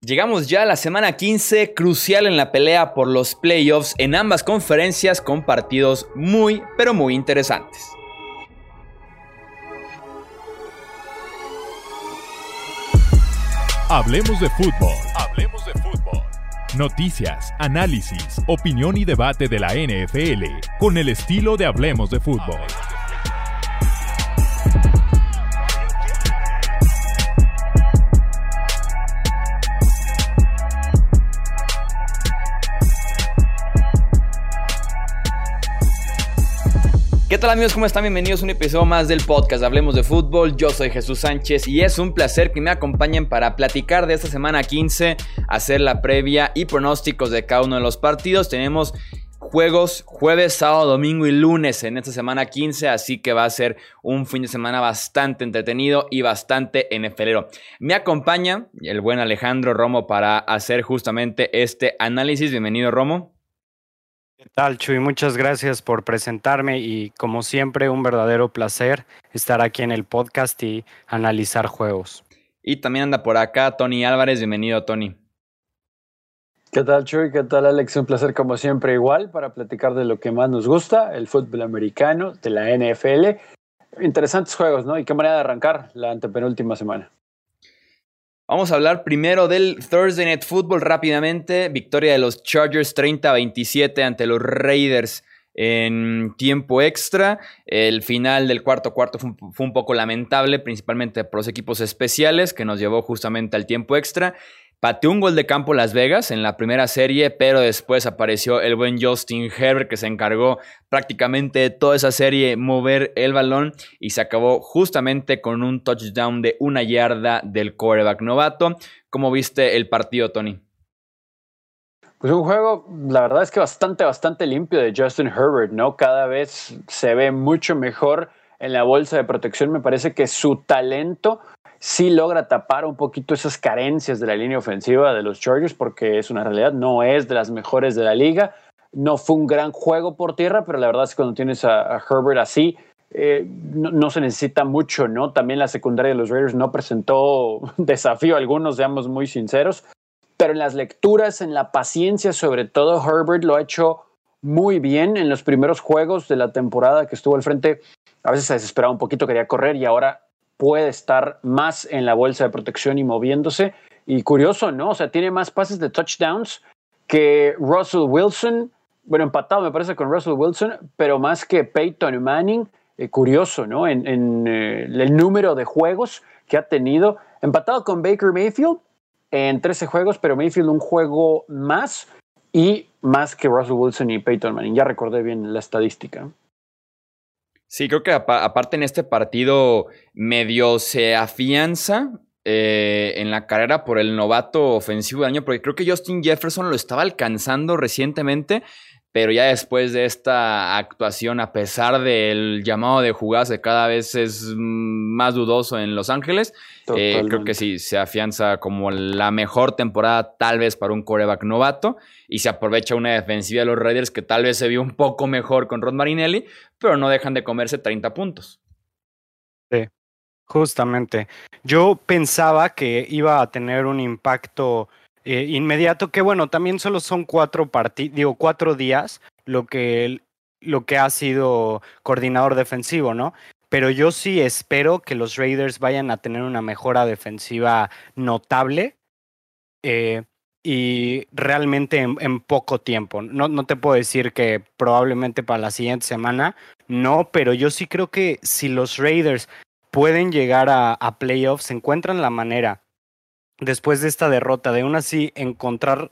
Llegamos ya a la semana 15, crucial en la pelea por los playoffs en ambas conferencias con partidos muy, pero muy interesantes. Hablemos de fútbol. Hablemos de fútbol. Noticias, análisis, opinión y debate de la NFL con el estilo de Hablemos de fútbol. ¿Qué tal amigos? ¿Cómo están? Bienvenidos a un episodio más del podcast Hablemos de Fútbol. Yo soy Jesús Sánchez y es un placer que me acompañen para platicar de esta semana 15, hacer la previa y pronósticos de cada uno de los partidos. Tenemos juegos jueves, sábado, domingo y lunes en esta semana 15, así que va a ser un fin de semana bastante entretenido y bastante NFLero. Me acompaña el buen Alejandro Romo para hacer justamente este análisis. Bienvenido Romo. ¿Qué tal, Chuy? Muchas gracias por presentarme y como siempre un verdadero placer estar aquí en el podcast y analizar juegos. Y también anda por acá Tony Álvarez, bienvenido Tony. ¿Qué tal Chuy? ¿Qué tal Alex? Un placer como siempre igual para platicar de lo que más nos gusta, el fútbol americano, de la NFL. Interesantes juegos, ¿no? Y qué manera de arrancar la antepenúltima semana. Vamos a hablar primero del Thursday Night Football rápidamente. Victoria de los Chargers 30-27 ante los Raiders en tiempo extra. El final del cuarto cuarto fue un, fue un, poco lamentable, principalmente por los equipos especiales, que nos llevó justamente al tiempo extra. Pateó un gol de campo Las Vegas en la primera serie, pero después apareció el buen Justin Herbert que se encargó prácticamente de toda esa serie mover el balón y se acabó justamente con un touchdown de una yarda del quarterback novato. ¿Cómo viste el partido, Tony? Pues un juego, la verdad es que bastante, bastante limpio de Justin Herbert, ¿no? Cada vez se ve mucho mejor en la bolsa de protección. Me parece que su talento sí logra tapar un poquito esas carencias de la línea ofensiva de los Chargers, porque es una realidad, no es de las mejores de la liga. No fue un gran juego por tierra, pero la verdad es que cuando tienes a, a Herbert así, eh, no, se necesita mucho, ¿no? También la secundaria de los Raiders no presentó desafío algunos, seamos muy sinceros, pero en las lecturas, en la paciencia, sobre todo, Herbert lo ha hecho muy bien en los primeros juegos de la temporada que estuvo al frente. A veces se desesperaba un poquito, quería correr y ahora puede estar más en la bolsa de protección y moviéndose. Y curioso, ¿no? O sea, tiene más pases de touchdowns que Russell Wilson. Bueno, empatado me parece con Russell Wilson, pero más que Peyton Manning. Eh, curioso, ¿no? En, eh, el número de juegos que ha tenido. Empatado con Baker Mayfield en 13 juegos, pero Mayfield un juego más y más que Russell Wilson y Peyton Manning. Ya recordé bien la estadística. Sí, creo que aparte en este partido medio se afianza eh, en la carrera por el novato ofensivo del año, porque creo que Justin Jefferson lo estaba alcanzando recientemente, pero ya después de esta actuación, a pesar del llamado de jugadas que cada vez es más dudoso en Los Ángeles, eh, creo que sí se afianza como la mejor temporada tal vez para un coreback novato y se aprovecha una defensiva de los Raiders que tal vez se vio un poco mejor con Rod Marinelli, pero no dejan de comerse 30 puntos. Sí, justamente. Yo pensaba que iba a tener un impacto eh, inmediato, que bueno, también solo son cuatro digo, cuatro días lo que, lo que ha sido coordinador defensivo, ¿no? Pero yo sí espero que los Raiders vayan a tener una mejora defensiva notable eh, y realmente en, poco tiempo. No, no, te puedo decir que probablemente para la siguiente semana, no, pero yo sí creo que si los Raiders pueden llegar a, a playoffs, encuentran la manera después de esta derrota, de aún así encontrar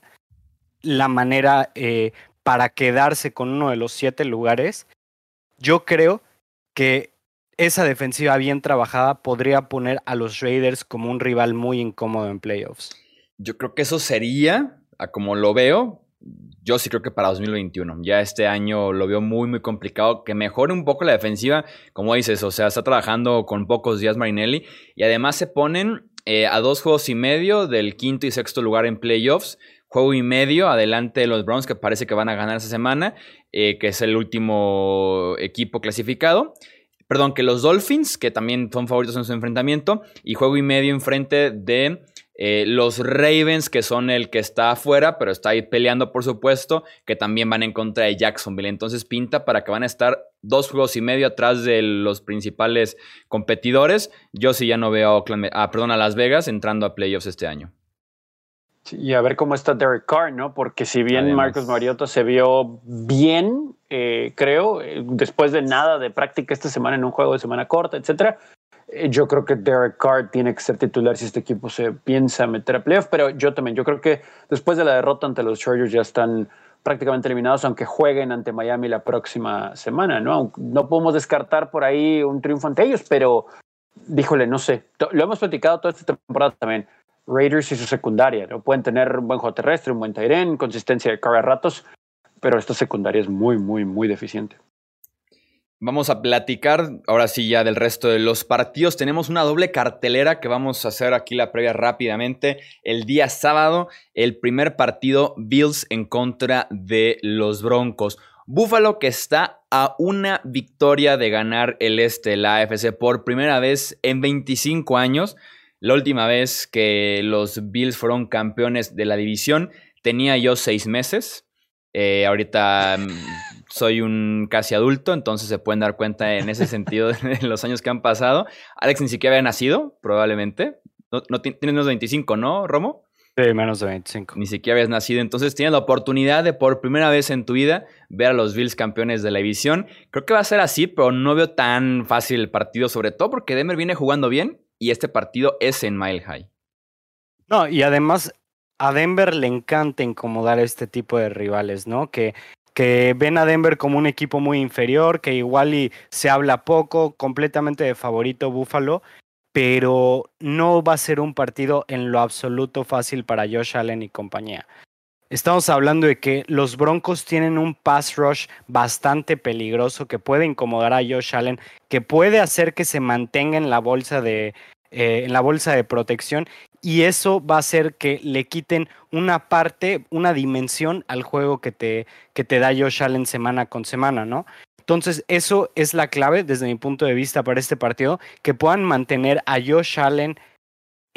la manera eh, para quedarse con uno de los siete lugares, yo creo que esa defensiva bien trabajada podría poner a los Raiders como un rival muy incómodo en playoffs. Yo creo que eso sería, a como lo veo, yo sí creo que para 2021. Ya este año lo veo muy, muy complicado. Que mejore un poco la defensiva, como dices, o sea, está trabajando con pocos días Marinelli. Y además se ponen eh, a dos juegos y medio del quinto y sexto lugar en playoffs. Juego y medio adelante de los Browns, que parece que van a ganar esa semana, eh, que es el último equipo clasificado. Perdón, que los Dolphins, que también son favoritos en su enfrentamiento, y juego y medio enfrente de Eh, los Ravens, que son el que está afuera, pero está ahí peleando, por supuesto, que también van en contra de Jacksonville. Entonces pinta para que van a estar dos juegos y medio atrás de los principales competidores. Yo sí ya no veo a, ah, perdón, a Las Vegas entrando a playoffs este año. y a ver cómo está Derek Carr, ¿no? Porque si bien Marcos Mariota se vio bien, eh, creo, eh, después de nada de práctica esta semana en un juego de semana corta, etcétera, yo creo que Derek Carr tiene que ser titular si este equipo se piensa meter a playoff, pero yo también, yo creo que después de la derrota ante los Chargers ya están prácticamente eliminados, aunque jueguen ante Miami la próxima semana, ¿no? No podemos descartar por ahí un triunfo ante ellos, pero, díjole, no sé, lo hemos platicado toda esta temporada también. Raiders y su secundaria, ¿no? Pueden tener un buen juego terrestre, un buen Tyren, consistencia de carga a ratos, pero esta secundaria es muy, muy, muy deficiente. Vamos a platicar ahora sí ya del resto de los partidos. Tenemos una doble cartelera que vamos a hacer aquí la previa rápidamente. El día sábado, el primer partido Bills en contra de los Broncos. Buffalo que está a una victoria de ganar el este, la AFC, por primera vez en 25 años. La última vez que los Bills fueron campeones de la división tenía yo seis meses. Eh, ahorita mm, soy un casi adulto, entonces se pueden dar cuenta en ese sentido de los años que han pasado. Alex ni siquiera había nacido, probablemente. No, tienes menos de 25, ¿no, Romo? Sí, menos de 25. Ni siquiera habías nacido, entonces tienes la oportunidad de por primera vez en tu vida ver a los Bills campeones de la división. Creo que va a ser así, pero no veo tan fácil el partido, sobre todo porque Denver viene jugando bien y este partido es en Mile High. No, y además a Denver le encanta incomodar a este tipo de rivales, ¿no? Que que ven a Denver como un equipo muy inferior, que igual y se habla poco, completamente de favorito Buffalo, pero no va a ser un partido en lo absoluto fácil para Josh Allen y compañía. Estamos hablando de que los Broncos tienen un pass rush bastante peligroso que puede incomodar a Josh Allen, que puede hacer que se mantenga en la bolsa de, eh, en la bolsa de protección y eso va a hacer que le quiten una parte, una dimensión al juego que te, que te da Josh Allen semana con semana, ¿no? Entonces, eso es la clave desde mi punto de vista para este partido, que puedan mantener a Josh Allen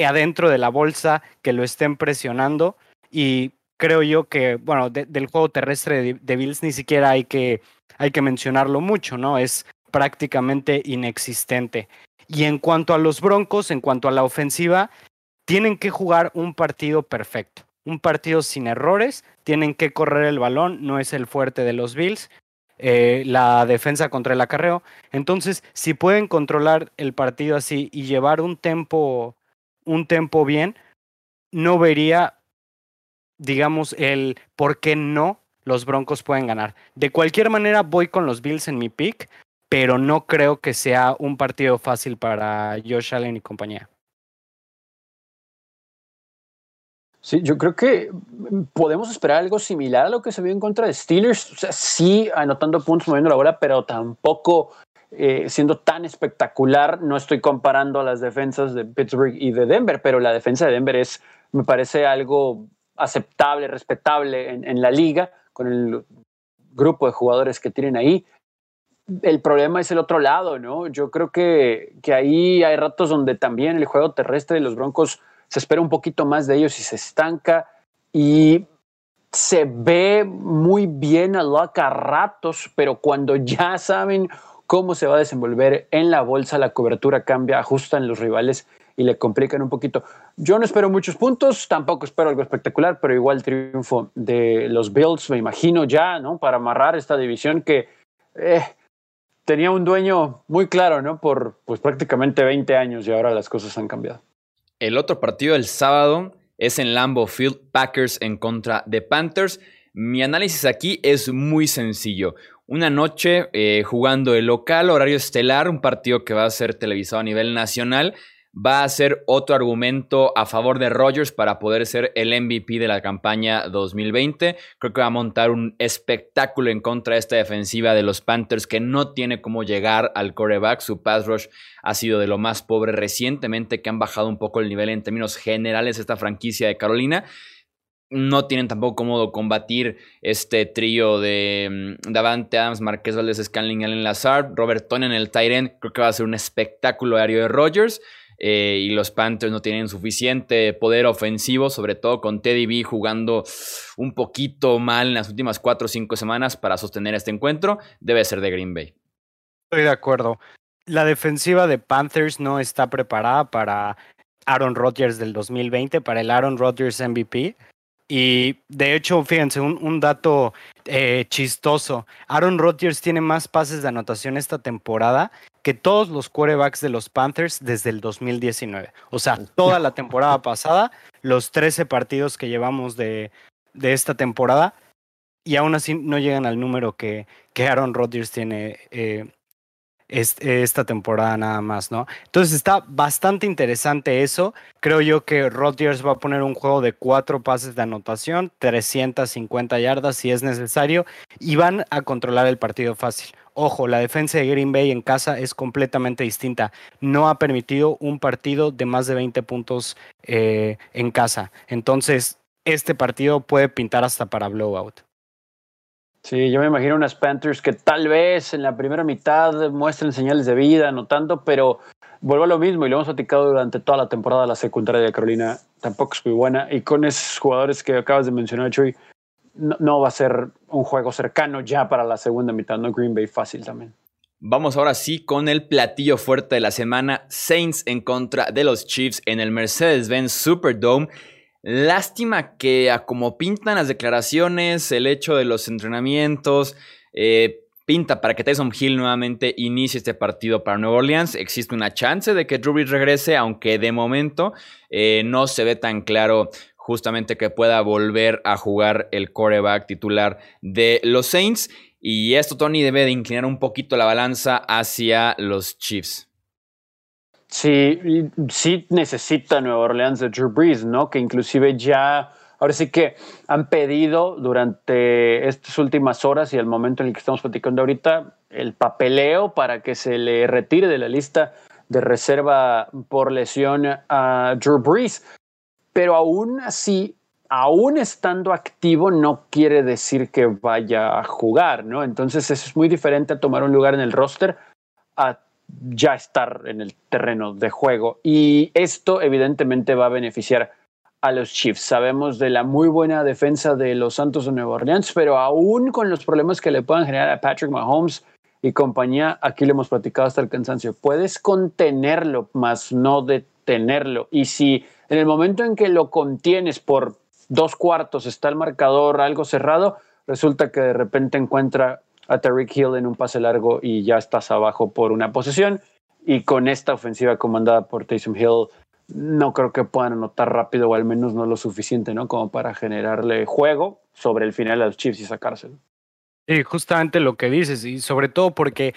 adentro de la bolsa, que lo estén presionando y creo yo que, bueno, del juego terrestre de, de, Bills ni siquiera hay que, hay que mencionarlo mucho, ¿no? Es prácticamente inexistente. Y en cuanto a los Broncos, en cuanto a la ofensiva, tienen que jugar un partido perfecto, un partido sin errores, tienen que correr el balón, no es el fuerte de los Bills. Eh, la defensa contra el acarreo. Entonces, si pueden controlar el partido así y llevar un tempo, un tempo bien, no vería, digamos, el por qué no los Broncos pueden ganar. De cualquier manera, voy con los Bills en mi pick, pero no creo que sea un partido fácil para Josh Allen y compañía. Sí, yo creo que podemos esperar algo similar a lo que se vio en contra de Steelers. O sea, sí, anotando puntos, moviendo la bola, pero tampoco eh, siendo tan espectacular. No estoy comparando a las defensas de Pittsburgh y de Denver, pero la defensa de Denver es, me parece algo aceptable, respetable en, en la liga, con el grupo de jugadores que tienen ahí el problema es el otro lado, ¿no? Yo creo que, que, ahí hay ratos donde también el juego terrestre de los Broncos se espera un poquito más de ellos y se estanca y se ve muy bien a Luck a ratos, pero cuando ya saben cómo se va a desenvolver en la bolsa, la cobertura cambia, ajustan los rivales y le complican un poquito. Yo no espero muchos puntos, tampoco espero algo espectacular, pero igual triunfo de los Bills, me imagino ya, ¿no? Para amarrar esta división que eh, tenía un dueño muy claro, ¿no? Por pues prácticamente 20 años y ahora las cosas han cambiado. El otro partido del sábado es en Lambeau Field, Packers en contra de Panthers. Mi análisis aquí es muy sencillo. Una noche eh, jugando el local, horario estelar, un partido que va a ser televisado a nivel nacional va a ser otro argumento a favor de Rodgers para poder ser el MVP de la campaña 2020. Creo que va a montar un espectáculo en contra de esta defensiva de los Panthers que no tiene cómo llegar al coreback. Su pass rush ha sido de lo más pobre recientemente, que han bajado un poco el nivel en términos generales esta franquicia de Carolina no tienen tampoco cómo combatir este trío de mm, Davante Adams, Marqués Valdez, Scanling, Allen Lazard, Robert en el Tyrant. Creo que va a ser un espectáculo aéreo de Rodgers. Eh, y los Panthers no tienen suficiente poder ofensivo, sobre todo con Teddy B jugando un poquito mal en las últimas cuatro o cinco semanas para sostener este encuentro, debe ser de Green Bay. Estoy de acuerdo. La defensiva de Panthers no está preparada para Aaron Rodgers del 2020, para el Aaron Rodgers MVP. Y de hecho, fíjense, un, dato eh, chistoso. Aaron Rodgers tiene más pases de anotación esta temporada que todos los quarterbacks de los Panthers desde el 2019. O sea, toda la temporada pasada, los 13 partidos que llevamos de, de esta temporada, y aún así no llegan al número que, que Aaron Rodgers tiene eh, esta temporada nada más, ¿no? Entonces está bastante interesante eso. Creo yo que Rodgers va a poner un juego de cuatro pases de anotación, 350 yardas si es necesario, y van a controlar el partido fácil. Ojo, la defensa de Green Bay en casa es completamente distinta. No ha permitido un partido de más de 20 puntos eh, en casa. Entonces, este partido puede pintar hasta para blowout. Sí, yo me imagino unas Panthers que tal vez en la primera mitad muestren señales de vida, no tanto, pero vuelvo a lo mismo y lo hemos platicado durante toda la temporada. La secundaria de Carolina tampoco es muy buena y con esos jugadores que acabas de mencionar, Chuy, no, va a ser un juego cercano ya para la segunda mitad, no Green Bay fácil también. Vamos ahora sí con el platillo fuerte de la semana, Saints en contra de los Chiefs en el Mercedes-Benz Superdome. Lástima que a como pintan las declaraciones, el hecho de los entrenamientos, eh, pinta para que Tyson Hill nuevamente inicie este partido para Nueva Orleans. Existe una chance de que Drew Brees regrese, aunque de momento eh, no se ve tan claro justamente que pueda volver a jugar el coreback titular de los Saints. Y esto, Tony, debe de inclinar un poquito la balanza hacia los Chiefs. Sí, sí necesita Nueva Orleans de Drew Brees, ¿no? Que inclusive ya, ahora sí que han pedido durante estas últimas horas y el momento en el que estamos platicando ahorita el papeleo para que se le retire de la lista de reserva por lesión a Drew Brees. Pero aún así, aún estando activo, no quiere decir que vaya a jugar, ¿no? Entonces eso es muy diferente a tomar un lugar en el roster a ya estar en el terreno de juego. Y esto evidentemente va a beneficiar a los Chiefs. Sabemos de la muy buena defensa de los Santos de Nueva Orleans, pero aún con los problemas que le puedan generar a Patrick Mahomes y compañía, aquí le hemos platicado hasta el cansancio, puedes contenerlo, más no detenerlo. Y si en el momento en que lo contienes por dos cuartos está el marcador algo cerrado, resulta que de repente encuentra a Tariq Hill en un pase largo y ya estás abajo por una posesión. Y con esta ofensiva comandada por Taysom Hill, no creo que puedan anotar rápido o al menos no lo suficiente, ¿no? Como para generarle juego sobre el final a los Chiefs y sacárselo. Sí, justamente lo que dices, y sobre todo porque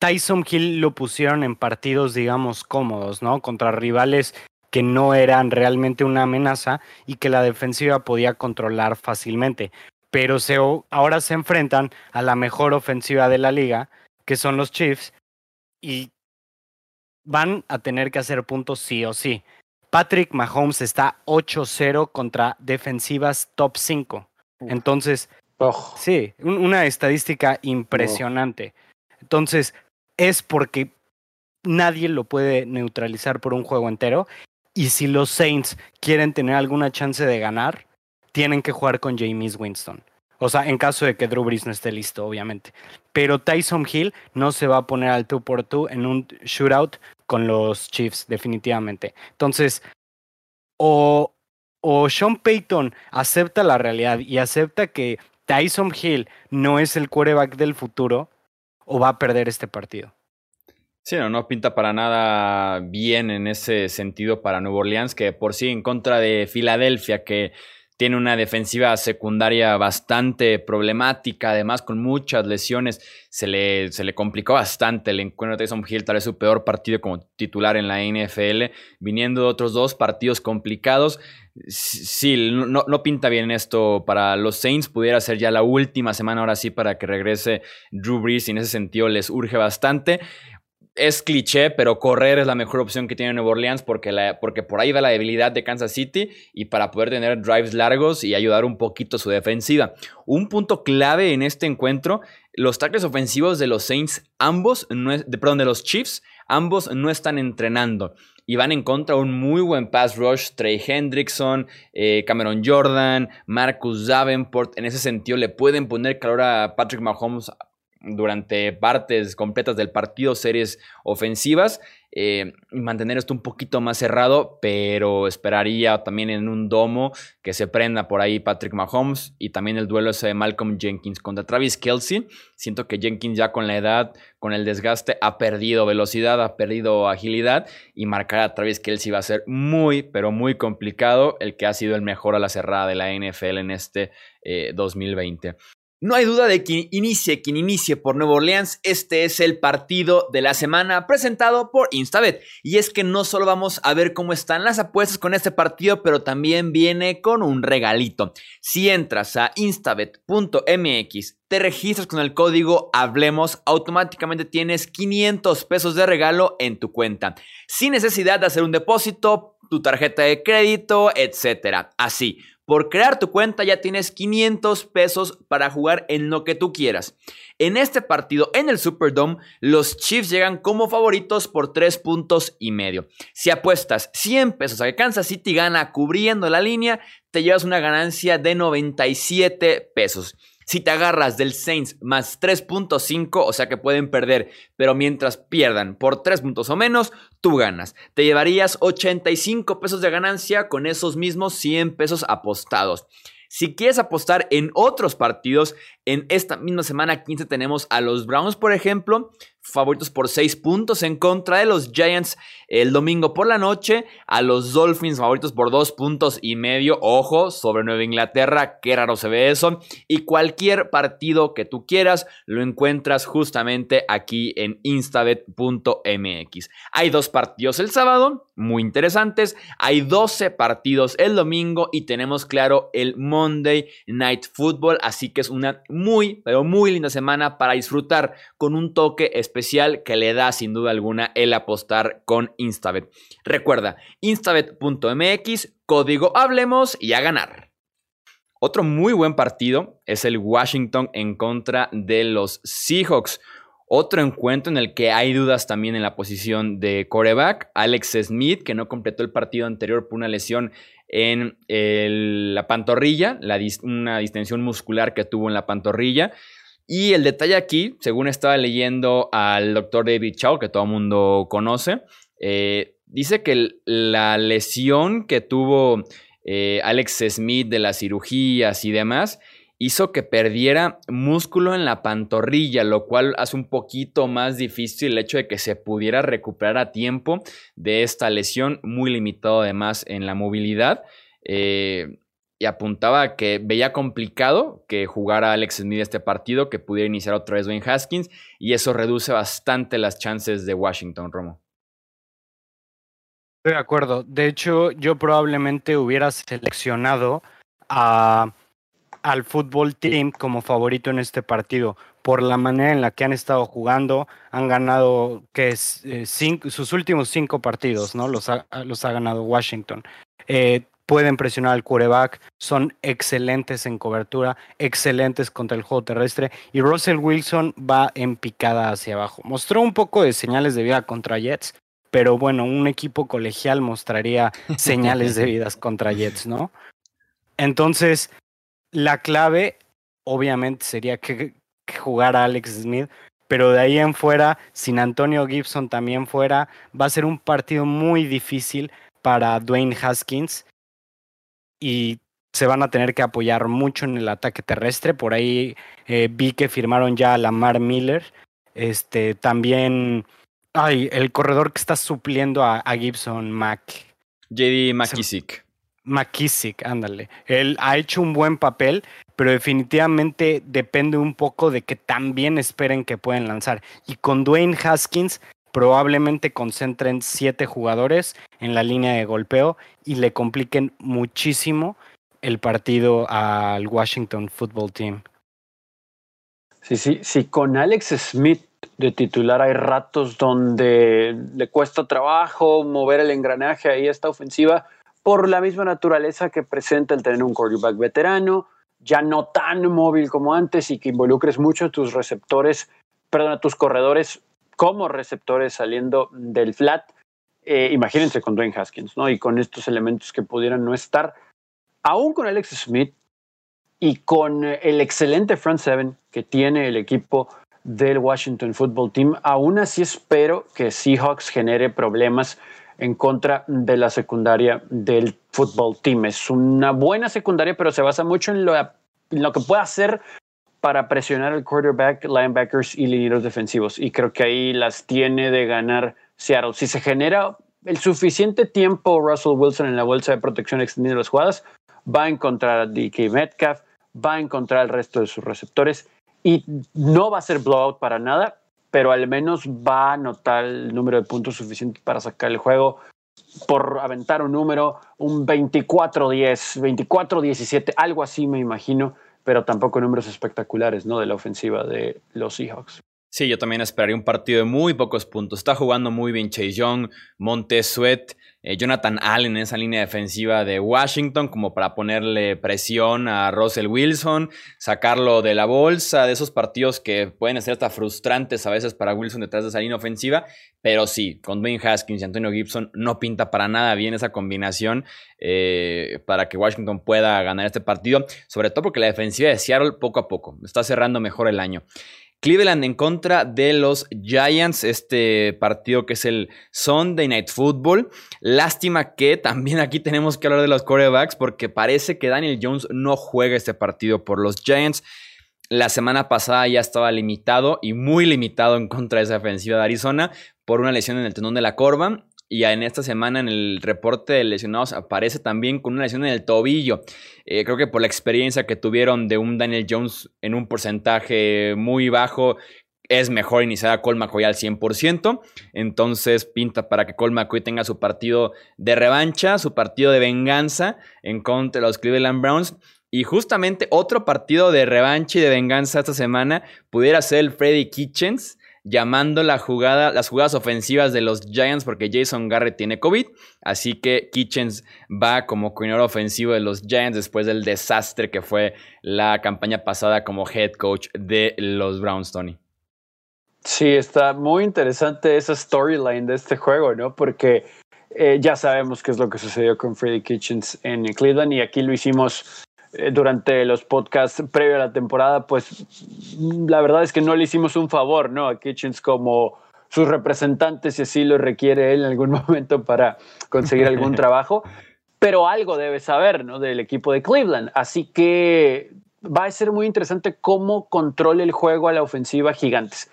Tyson Hill lo pusieron en partidos, digamos, cómodos, ¿no? Contra rivales que no eran realmente una amenaza y que la defensiva podía controlar fácilmente pero se, ahora se enfrentan a la mejor ofensiva de la liga, que son los Chiefs, y van a tener que hacer puntos sí o sí. Patrick Mahomes está 8-0 contra defensivas top 5. Entonces, sí, una estadística impresionante. Entonces, es porque nadie lo puede neutralizar por un juego entero. Y si los Saints quieren tener alguna chance de ganar, tienen que jugar con James Winston. O sea, en caso de que Drew Brees no esté listo, obviamente. Pero Tyson Hill no se va a poner al 2 por 2 en un shootout con los Chiefs, definitivamente. Entonces, o, o Sean Payton acepta la realidad y acepta que Tyson Hill no es el quarterback del futuro, o va a perder este partido. Sí, no, no pinta para nada bien en ese sentido para Nuevo Orleans, que por sí en contra de Filadelfia, que tiene una defensiva secundaria bastante problemática, además con muchas lesiones. Se le, se le complicó bastante el encuentro de Tyson Hill, tal vez su peor partido como titular en la NFL, viniendo de otros dos partidos complicados. Sí, no, no pinta bien esto para los Saints. Pudiera ser ya la última semana ahora sí para que regrese Drew Brees y en ese sentido les urge bastante es cliché, pero correr es la mejor opción que tiene Nueva Orleans porque, porque por ahí va la debilidad de Kansas City y para poder tener drives largos y ayudar un poquito su defensiva. Un punto clave en este encuentro, los tackles ofensivos de los Saints, ambos, no de, perdón, de los Chiefs, ambos no están entrenando. y van en contra de un muy buen pass rush. Trey Hendrickson, eh, Cameron Jordan, Marcus Davenport. En ese sentido, le pueden poner calor a Patrick Mahomes durante partes completas del partido, series ofensivas. Eh, mantener esto un poquito más cerrado, pero esperaría también en un domo que se prenda por ahí Patrick Mahomes y también el duelo ese de Malcolm Jenkins contra Travis Kelsey. Siento que Jenkins ya con la edad, con el desgaste, ha perdido velocidad, ha perdido agilidad y marcar a Travis Kelsey va a ser muy, pero muy complicado, el que ha sido el mejor a la cerrada de la NFL en este 2020. No hay duda de que inicie quien inicie por Nueva Orleans, este es el partido de la semana presentado por Instabet. Y es que no solo vamos a ver cómo están las apuestas con este partido, pero también viene con un regalito. Si entras a instabet.mx, te registras con el código Hablemos, automáticamente tienes 500 pesos de regalo en tu cuenta. Sin necesidad de hacer un depósito, tu tarjeta de crédito, etc. Así por crear tu cuenta ya tienes 500 pesos para jugar en lo que tú quieras. En este partido, en el Superdome, los Chiefs llegan como favoritos por 3 puntos y medio. Si apuestas 100 pesos a que Kansas City gana cubriendo la línea, te llevas una ganancia de 97 pesos. Si te agarras del Saints más 3.5, o sea que pueden perder, pero mientras pierdan por 3 puntos o menos, tú ganas. Te llevarías 85 pesos de ganancia con esos mismos 100 pesos apostados. Si quieres apostar en otros partidos, en esta misma semana 15 tenemos a los Browns, por ejemplo, favoritos por 6 puntos en contra de los Giants el domingo por la noche, a los Dolphins favoritos por 2 puntos y medio, ojo, sobre Nueva Inglaterra, qué raro se ve eso, y cualquier partido que tú quieras lo encuentras justamente aquí en instabet.mx. Hay dos partidos el sábado, muy interesantes, hay 12 partidos el domingo y tenemos claro el Monday Night Football, así que es una muy, pero muy linda semana para disfrutar con un toque especial que le da sin duda alguna el apostar con Instabet. Recuerda, instabet.mx, código Hablemos y a ganar. Otro muy buen partido es el Washington en contra de los Seahawks. Otro encuentro en el que hay dudas también en la posición de coreback. Alex Smith, que no completó el partido anterior por una lesión en la pantorrilla, una distensión muscular que tuvo en la pantorrilla. Y el detalle aquí, según estaba leyendo al doctor David Chow, que todo el mundo conoce, eh, dice que la lesión que tuvo eh, Alex Smith de las cirugías y demás hizo que perdiera músculo en la pantorrilla, lo cual hace un poquito más difícil el hecho de que se pudiera recuperar a tiempo de esta lesión, muy limitado además en la movilidad. Eh, y apuntaba que veía complicado que jugara Alex Smith este partido, que pudiera iniciar otra vez Dwayne Haskins, y eso reduce bastante las chances de Washington, Romo. Estoy de acuerdo. De hecho, yo probablemente hubiera seleccionado a, al fútbol team como favorito en este partido, por la manera en la que han estado jugando. Han ganado que eh, sus últimos cinco partidos, ¿no? Los ha, los ha ganado Washington. Eh, pueden presionar al quarterback, son excelentes en cobertura, excelentes contra el juego terrestre y Russell Wilson va en picada hacia abajo. Mostró un poco de señales de vida contra Jets, pero bueno, un equipo colegial mostraría señales de vida contra Jets, ¿no? Entonces, la clave obviamente sería que, que jugara Alex Smith, pero de ahí en fuera, sin Antonio Gibson también fuera, va a ser un partido muy difícil para Dwayne Haskins y se van a tener que apoyar mucho en el ataque terrestre. Por ahí eh, vi que firmaron ya a Lamar Miller. Este, también, ay, el corredor que está supliendo a, Gibson, Mac. JD McKissick. McKissick, ándale. Él ha hecho un buen papel, pero definitivamente depende un poco de que también esperen que pueden lanzar. Y con Dwayne Haskins probablemente concentren siete jugadores en la línea de golpeo y le compliquen muchísimo el partido al Washington Football Team. Sí, sí, sí, con Alex Smith de titular hay ratos donde le cuesta trabajo mover el engranaje ahí a esta ofensiva por la misma naturaleza que presenta el tener un quarterback veterano, ya no tan móvil como antes y que involucres mucho a tus receptores, perdón, a tus corredores como receptores saliendo del flat. Eh, imagínense con Dwayne Haskins, ¿no? Y con estos elementos que pudieran no estar, aún con Alex Smith y con el excelente front seven que tiene el equipo del Washington Football Team, aún así espero que Seahawks genere problemas en contra de la secundaria del Football Team. Es una buena secundaria, pero se basa mucho en lo, que puede hacer para presionar al quarterback, linebackers y linieros defensivos. Y creo que ahí las tiene de ganar Seattle. Si se genera el suficiente tiempo Russell Wilson en la bolsa de protección extendida de las jugadas, va a encontrar a DK Metcalf, va a encontrar el resto de sus receptores y no va a ser blowout para nada, pero al menos va a anotar el número de puntos suficiente para sacar el juego por aventar un número, un 24-10, 24-17, algo así me imagino pero tampoco números espectaculares ¿no? de la ofensiva de los Seahawks. Sí, yo también esperaría un partido de muy pocos puntos. Está jugando muy bien Chase Young, Montez Sweat, eh, Jonathan Allen en esa línea defensiva de Washington, como para ponerle presión a Russell Wilson, sacarlo de la bolsa, de esos partidos que pueden ser hasta frustrantes a veces para Wilson detrás de esa línea ofensiva. Pero sí, con Dwayne Haskins y Antonio Gibson no pinta para nada bien esa combinación eh, para que Washington pueda ganar este partido, sobre todo porque la defensiva de Seattle poco a poco está cerrando mejor el año. Cleveland en contra de los Giants, este partido que es el Sunday Night Football. Lástima que también aquí tenemos que hablar de los quarterbacks porque parece que Daniel Jones no juega este partido por los Giants. La semana pasada ya estaba limitado y muy limitado en contra de esa ofensiva de Arizona por una lesión en el tendón de la corva y en esta semana en el reporte de lesionados aparece también con una lesión en el tobillo. Eh, creo que por la experiencia que tuvieron de un Daniel Jones en un porcentaje muy bajo, es mejor iniciar a Cole McCoy al 100%. Entonces pinta para que Cole McCoy tenga su partido de revancha, su partido de venganza en contra de los Cleveland Browns. Y justamente otro partido de revancha y de venganza esta semana pudiera ser el Freddy Kitchens llamando la jugada, las jugadas ofensivas de los Giants porque Jason Garrett tiene COVID. Así que Kitchens va como coordinador ofensivo de los Giants después del desastre que fue la campaña pasada como head coach de los Browns, Tony. Sí, está muy interesante esa storyline de este juego, ¿no? Porque eh, ya sabemos qué es lo que sucedió con Freddy Kitchens en Cleveland y aquí lo hicimos durante los podcasts previo a la temporada, pues la verdad es que no le hicimos un favor, ¿no? A Kitchens como sus representantes, si así lo requiere él en algún momento para conseguir algún trabajo, pero algo debe saber, ¿no? Del equipo de Cleveland. Así que va a ser muy interesante cómo controle el juego a la ofensiva Gigantes.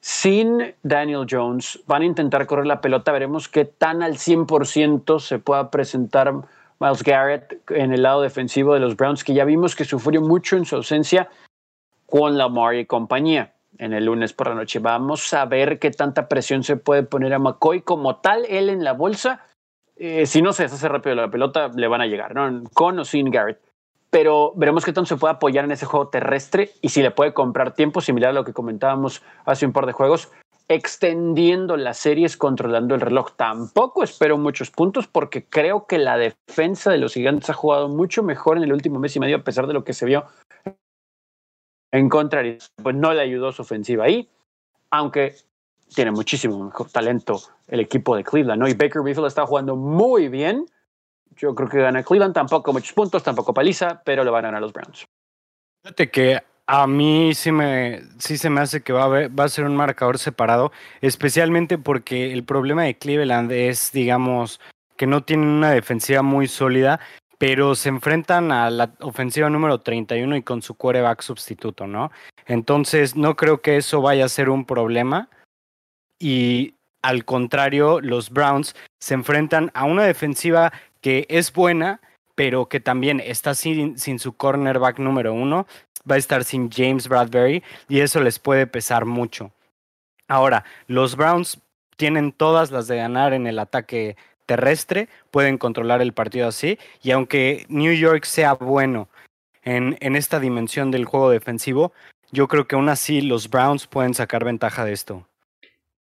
Sin Daniel Jones, van a intentar correr la pelota, veremos qué tan al 100% se pueda presentar Miles Garrett en el lado defensivo de los Browns, que ya vimos que sufrió mucho en su ausencia con Lamar y compañía en el lunes por la noche. Vamos a ver qué tanta presión se puede poner a McCoy como tal, él en la bolsa. Eh, si no se deshace rápido la pelota, le van a llegar, ¿no? Con o sin Garrett. Pero veremos qué tanto se puede apoyar en ese juego terrestre y si le puede comprar tiempo, similar a lo que comentábamos hace un par de juegos, extendiendo las series, controlando el reloj. Tampoco espero muchos puntos porque creo que la defensa de los gigantes ha jugado mucho mejor en el último mes y medio a pesar de lo que se vio en contra. Pues no le ayudó su ofensiva ahí, aunque tiene muchísimo mejor talento el equipo de Cleveland, ¿no? Y Baker Mayfield está jugando muy bien. Yo creo que gana Cleveland, tampoco muchos puntos, tampoco paliza, pero le van a ganar los Browns. Fíjate que a mí sí, me, sí se me hace que va a, ser un marcador separado, especialmente porque el problema de Cleveland es, digamos, que no tienen una defensiva muy sólida, pero se enfrentan a la ofensiva número 31 y con su quarterback sustituto, ¿no? Entonces, no creo que eso vaya a ser un problema. Y al contrario, los Browns se enfrentan a una defensiva que es buena, pero que también está sin, sin su cornerback número uno va a estar sin James Bradbury y eso les puede pesar mucho. Ahora, los Browns tienen todas las de ganar en el ataque terrestre, pueden controlar el partido así, y aunque New York sea bueno en, en esta dimensión del juego defensivo, yo creo que aún así los Browns pueden sacar ventaja de esto.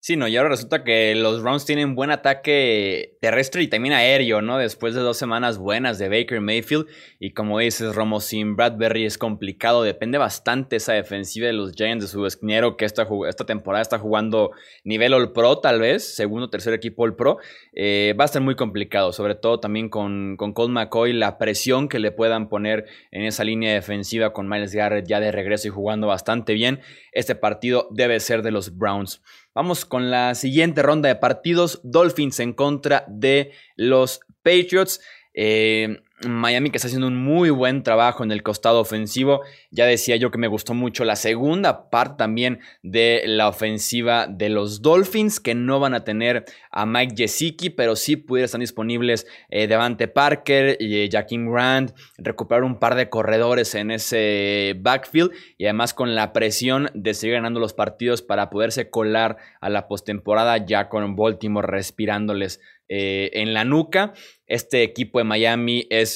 Sí, no, y ahora resulta que los Browns tienen buen ataque terrestre y también aéreo, ¿no? Después de dos semanas buenas de Baker Mayfield. Y como dices, Romo, sin Bradbury es complicado. Depende bastante esa defensiva de los Giants de su esquinero, que esta, esta temporada está jugando nivel All Pro, tal vez, segundo o tercer equipo All Pro. Eh, va a estar muy complicado, sobre todo también con, con Colt McCoy, la presión que le puedan poner en esa línea defensiva con Miles Garrett ya de regreso y jugando bastante bien. Este partido debe ser de los Browns. Vamos con la siguiente ronda de partidos. Dolphins en contra de los Patriots. Eh, Miami que está haciendo un muy buen trabajo en el costado ofensivo. Ya decía yo que me gustó mucho la segunda parte también de la ofensiva de los Dolphins, que no van a tener a Mike Gesicki, pero sí pudieran estar disponibles eh, Devante Parker y eh, Grant, recuperar un par de corredores en ese backfield y además con la presión de seguir ganando los partidos para poderse colar a la postemporada ya con Baltimore respirándoles eh, en la nuca. Este equipo de Miami es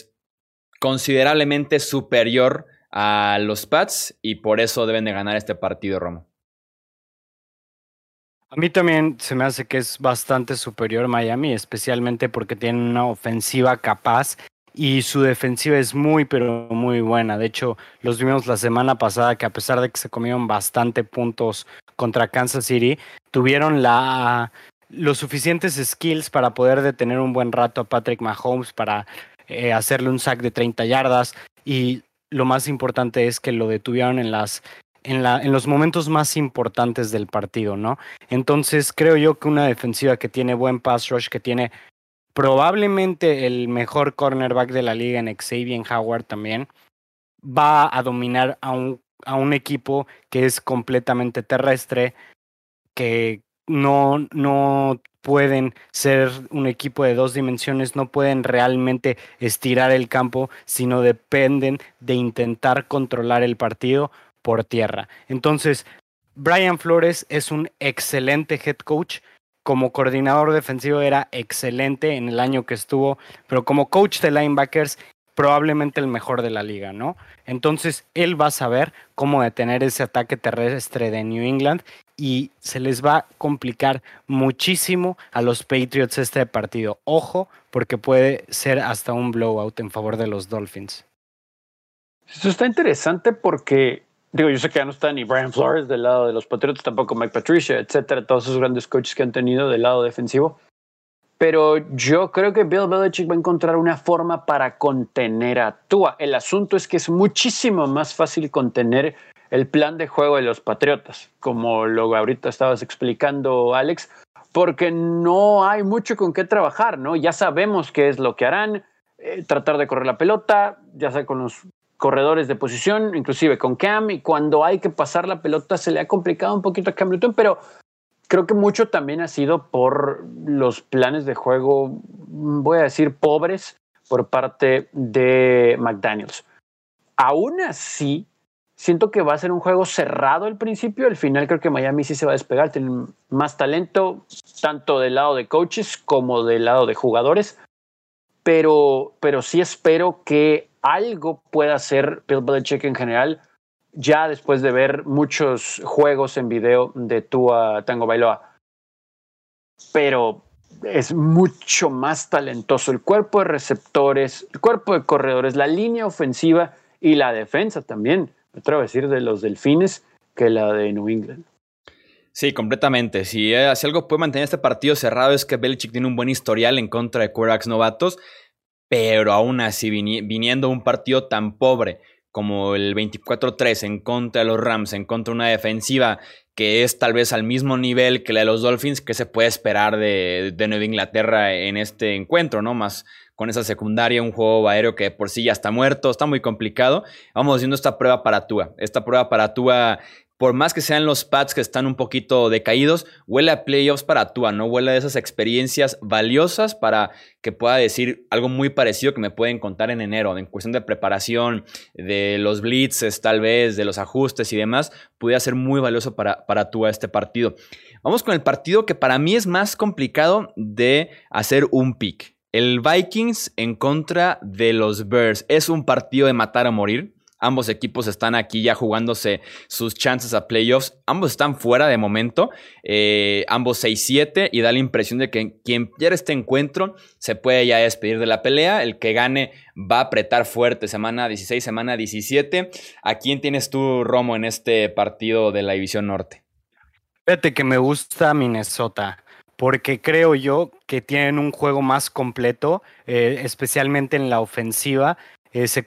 considerablemente superior a los Pats y por eso deben de ganar este partido, Romo. A mí también se me hace que es bastante superior Miami, especialmente porque tiene una ofensiva capaz y su defensiva es muy, pero muy buena. De hecho, los vimos la semana pasada que a pesar de que se comieron bastante puntos contra Kansas City, tuvieron la los suficientes skills para poder detener un buen rato a Patrick Mahomes, para eh, hacerle un sack de 30 yardas y lo más importante es que lo detuvieron en las en, la, en los momentos más importantes del partido, ¿no? Entonces creo yo que una defensiva que tiene buen pass rush, que tiene probablemente el mejor cornerback de la liga en Xavier Howard también, va a dominar a un, a un equipo que es completamente terrestre, que, no, no pueden ser un equipo de dos dimensiones, no pueden realmente estirar el campo, sino dependen de intentar controlar el partido por tierra. Entonces, Brian Flores es un excelente head coach. Como coordinador defensivo era excelente en el año que estuvo, pero como coach de linebackers probablemente el mejor de la liga, ¿no? Entonces él va a saber cómo detener ese ataque terrestre de New England y se les va a complicar muchísimo a los Patriots este partido. Ojo, porque puede ser hasta un blowout en favor de los Dolphins. Eso está interesante porque, digo, yo sé que ya no está ni Brian Flores del lado de los Patriots, tampoco Mike Patricia, etcétera, todos esos grandes coaches que han tenido del lado defensivo. Pero yo creo que Bill Belichick va a encontrar una forma para contener a Tua. El asunto es que es muchísimo más fácil contener el plan de juego de los Patriotas, como lo ahorita estabas explicando, Alex, porque no hay mucho con qué trabajar, ¿no? Ya sabemos qué es lo que harán, eh, tratar de correr la pelota, ya sea con los corredores de posición, inclusive con Cam, y cuando hay que pasar la pelota se le ha complicado un poquito a Cam Newton, pero creo que mucho también ha sido por los planes de juego, voy a decir, pobres por parte de McDaniels. Aún así, Siento que va a ser un juego cerrado al principio, al final creo que Miami sí se va a despegar, tienen más talento, tanto del lado de coaches como del lado de jugadores, pero, pero sí espero que algo pueda hacer Bill Belichick en general, ya después de ver muchos juegos en video de Tua Tango Bailoa. Pero es mucho más talentoso el cuerpo de receptores, el cuerpo de corredores, la línea ofensiva y la defensa también atrevo decir, de los delfines que la de New England. Sí, completamente. Si, eh, si algo puede mantener este partido cerrado es que Belichick tiene un buen historial en contra de quarterbacks novatos, pero aún así viniendo un partido tan pobre como el 24-3 en contra de los Rams, en contra de una defensiva que es tal vez al mismo nivel que la de los Dolphins, ¿qué se puede esperar de, de Nueva Inglaterra en este encuentro, no? Más con esa secundaria, un juego aéreo que por sí ya está muerto, está muy complicado. Vamos haciendo esta prueba para Tua. Esta prueba para Tua, por más que sean los pads que están un poquito decaídos, huele a playoffs para Tua, ¿no? Huele a esas experiencias valiosas para que pueda decir algo muy parecido que me pueden contar en enero, en cuestión de preparación, de los blitzes tal vez, de los ajustes y demás, pudiera ser muy valioso para, para Tua este partido. Vamos con el partido que para mí es más complicado de hacer un pick. El Vikings en contra de los Bears es un partido de matar a morir. Ambos equipos están aquí ya jugándose sus chances a playoffs. Ambos están fuera de momento. Eh, ambos 6-7 y da la impresión de que quien pierda este encuentro se puede ya despedir de la pelea. El que gane va a apretar fuerte semana 16, semana 17. ¿A quién tienes tú, Romo, en este partido de la División Norte? Fíjate que me gusta Minnesota porque creo yo que tienen un juego más completo, eh, especialmente en la ofensiva. Eh, se,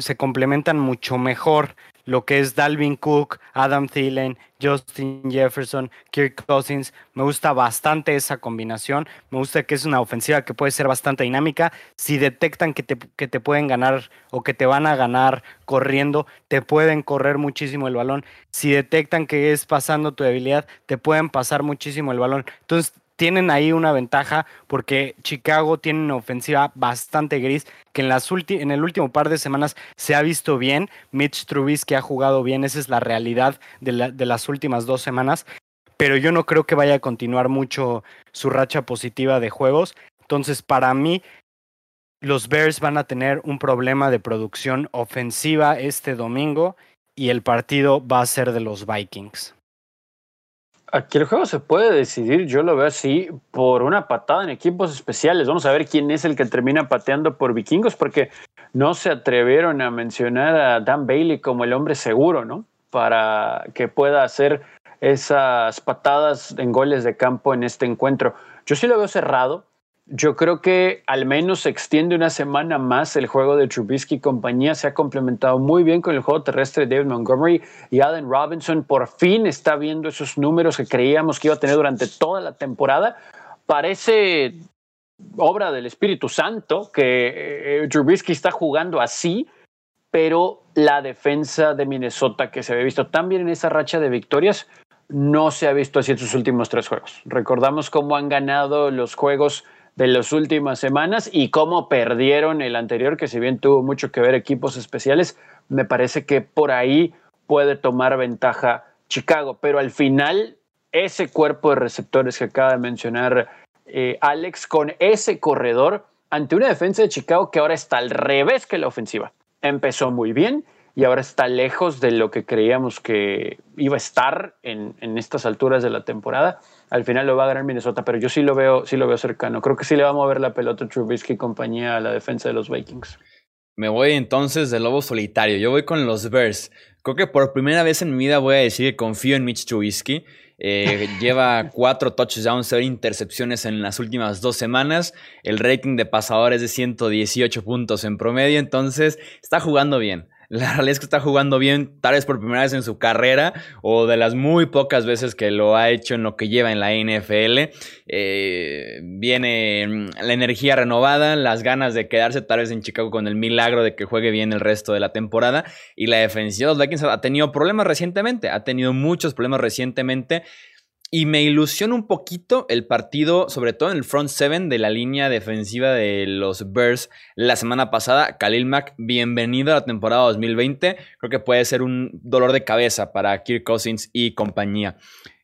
se, complementan mucho mejor lo que es Dalvin Cook, Adam Thielen, Justin Jefferson, Kirk Cousins. Me gusta bastante esa combinación. Me gusta que es una ofensiva que puede ser bastante dinámica. Si detectan que te, que te pueden ganar o que te van a ganar corriendo, te pueden correr muchísimo el balón. Si detectan que es pasando tu debilidad, te pueden pasar muchísimo el balón. Entonces, tienen ahí una ventaja porque Chicago tiene una ofensiva bastante gris que en, las en el último par de semanas se ha visto bien. Mitch Trubisky ha jugado bien, esa es la realidad de, de las últimas dos semanas. Pero yo no creo que vaya a continuar mucho su racha positiva de juegos. Entonces, para mí, los Bears van a tener un problema de producción ofensiva este domingo y el partido va a ser de los Vikings. Aquí el juego se puede decidir, yo lo veo así, por una patada en equipos especiales. Vamos a ver quién es el que termina pateando por vikingos, porque no se atrevieron a mencionar a Dan Bailey como el hombre seguro, ¿no? Para que pueda hacer esas patadas en goles de campo en este encuentro. Yo sí lo veo cerrado. Yo creo que al menos se extiende una semana más el juego de Trubisky y compañía. Se ha complementado muy bien con el juego terrestre de David Montgomery y Allen Robinson. Por fin está viendo esos números que creíamos que iba a tener durante toda la temporada. Parece obra del Espíritu Santo que eh, Trubisky está jugando así, pero la defensa de Minnesota que se había visto tan bien en esa racha de victorias no se ha visto así en sus últimos tres juegos. Recordamos cómo han ganado los juegos de las últimas semanas y cómo perdieron el anterior, que si bien tuvo mucho que ver equipos especiales, me parece que por ahí puede tomar ventaja Chicago, pero al final ese cuerpo de receptores que acaba de mencionar eh, Alex, con ese corredor ante una defensa de Chicago que ahora está al revés que la ofensiva. Empezó muy bien y ahora está lejos de lo que creíamos que iba a estar en, en estas alturas de la temporada al final lo va a ganar Minnesota, pero yo sí lo veo, sí lo veo cercano. Creo que sí le va a mover la pelota Trubisky y compañía a la defensa de los Vikings. Me voy entonces de lobo solitario. Yo voy con los Bears. Creo que por primera vez en mi vida voy a decir que confío en Mitch Trubisky. Eh, lleva cuatro touchdowns, cero intercepciones en las últimas dos semanas. El rating de pasadores es de 118 puntos en promedio, entonces está jugando bien. La realidad es que está jugando bien, tal vez por primera vez en su carrera, o de las muy pocas veces que lo ha hecho en lo que lleva en la NFL. Eh, viene mm, la energía renovada, las ganas de quedarse tal vez en Chicago con el milagro de que juegue bien el resto de la temporada. Y la defensiva de los Vikings ha tenido problemas recientemente, ha tenido muchos problemas recientemente. Y me ilusiona un poquito el partido, sobre todo en el front seven de la línea defensiva de los Bears la semana pasada. Khalil Mack, bienvenido a la temporada 2020. Creo que puede ser un dolor de cabeza para Kirk Cousins y compañía.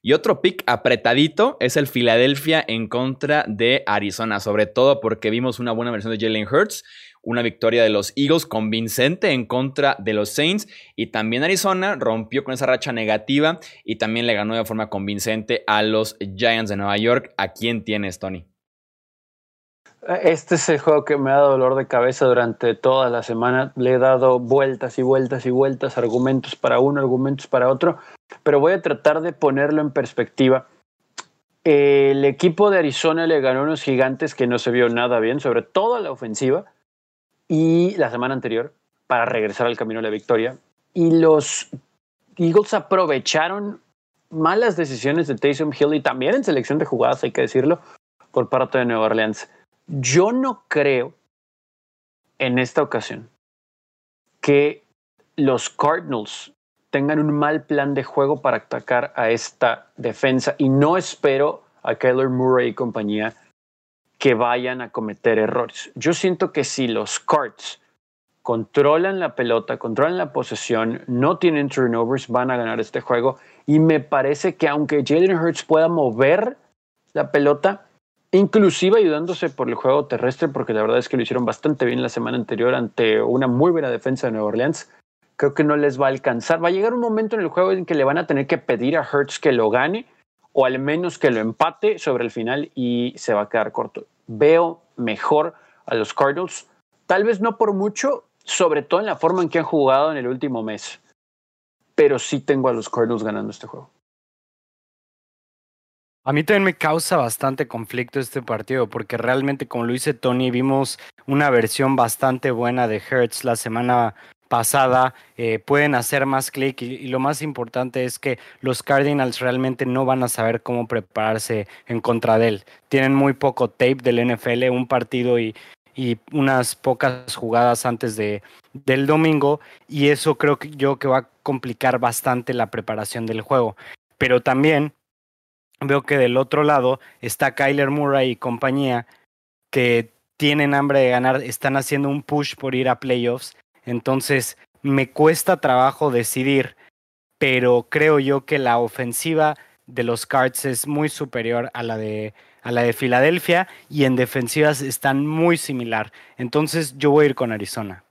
Y otro pick apretadito es el Philadelphia en contra de Arizona, sobre todo porque vimos una buena versión de Jalen Hurts una victoria de los Eagles convincente en contra de los Saints y también Arizona rompió con esa racha negativa y también le ganó de forma convincente a los Giants de Nueva York. ¿A quién tienes, Tony? Este es el juego que me ha dado dolor de cabeza durante toda la semana. Le he dado vueltas y vueltas y vueltas, argumentos para uno, argumentos para otro, pero voy a tratar de ponerlo en perspectiva. El equipo de Arizona le ganó a unos gigantes que no se vio nada bien, sobre todo la ofensiva y la semana anterior para regresar al camino de la victoria. Y los Eagles aprovecharon malas decisiones de Taysom Hill y también en selección de jugadas, hay que decirlo, por parte de Nueva Orleans. Yo no creo en esta ocasión que los Cardinals tengan un mal plan de juego para atacar a esta defensa y no espero a Kyler Murray y compañía que vayan a cometer errores. Yo siento que si los Cards controlan la pelota, controlan la posesión, no tienen turnovers, van a ganar este juego. Y me parece que aunque Jalen Hurts pueda mover la pelota, inclusive ayudándose por el juego terrestre, porque la verdad es que lo hicieron bastante bien la semana anterior ante una muy buena defensa de Nueva Orleans, creo que no les va a alcanzar. Va a llegar un momento en el juego en que le van a tener que pedir a Hertz que lo gane o al menos que lo empate sobre el final y se va a quedar corto. Veo mejor a los Cardinals, tal vez no por mucho, sobre todo en la forma en que han jugado en el último mes, pero sí tengo a los Cardinals ganando este juego. A mí también me causa bastante conflicto este partido, porque realmente, como lo dice Tony, vimos una versión bastante buena de Hertz la semana pasada, eh, pueden hacer más clic y, lo más importante es que los Cardinals realmente no van a saber cómo prepararse en contra de él. Tienen muy poco tape del NFL, un partido y, y unas pocas jugadas antes de, del domingo y eso creo que yo que va a complicar bastante la preparación del juego. Pero también veo que del otro lado está Kyler Murray y compañía que tienen hambre de ganar, están haciendo un push por ir a playoffs. Entonces me cuesta trabajo decidir, pero creo yo que la ofensiva de los Cards es muy superior a la de a la de Filadelfia y en defensivas están muy similar. Entonces yo voy a ir con Arizona.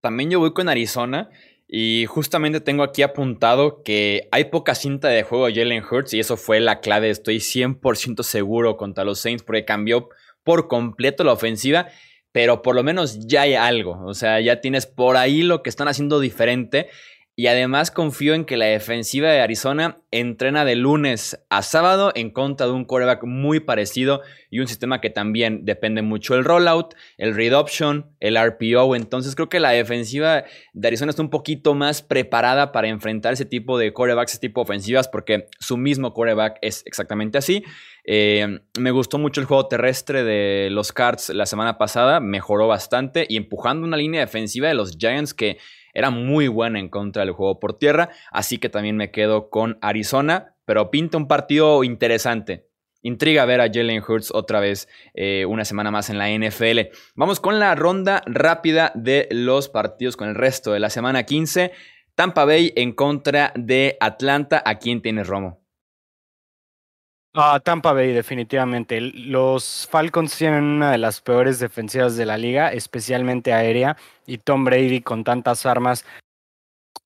También yo voy con Arizona. Y justamente tengo aquí apuntado que hay poca cinta de juego de Jalen Hurts y eso fue la clave. Estoy 100% seguro contra los Saints porque cambió por completo la ofensiva, pero por lo menos ya hay algo. O sea, ya tienes por ahí lo que están haciendo diferente. Y además confío en que la defensiva de Arizona entrena de lunes a sábado en contra de un quarterback muy parecido y un sistema que también depende mucho del rollout, el read option, el RPO. Entonces creo que la defensiva de Arizona está un poquito más preparada para enfrentar ese tipo de quarterbacks, ese tipo de ofensivas, porque su mismo quarterback es exactamente así. Eh, me gustó mucho el juego terrestre de los Cards la semana pasada, mejoró bastante y empujando una línea defensiva de los Giants que era muy buena en contra del juego por tierra, así que también me quedo con Arizona, pero pinta un partido interesante. Intriga ver a Jalen Hurts otra vez eh, una semana más en la NFL. Vamos con la ronda rápida de los partidos con el resto de la semana 15. Tampa Bay en contra de Atlanta. ¿A quién tienes, Romo? Ah, Tampa Bay, definitivamente. Los Falcons tienen una de las peores defensivas de la liga, especialmente aérea, y Tom Brady con tantas armas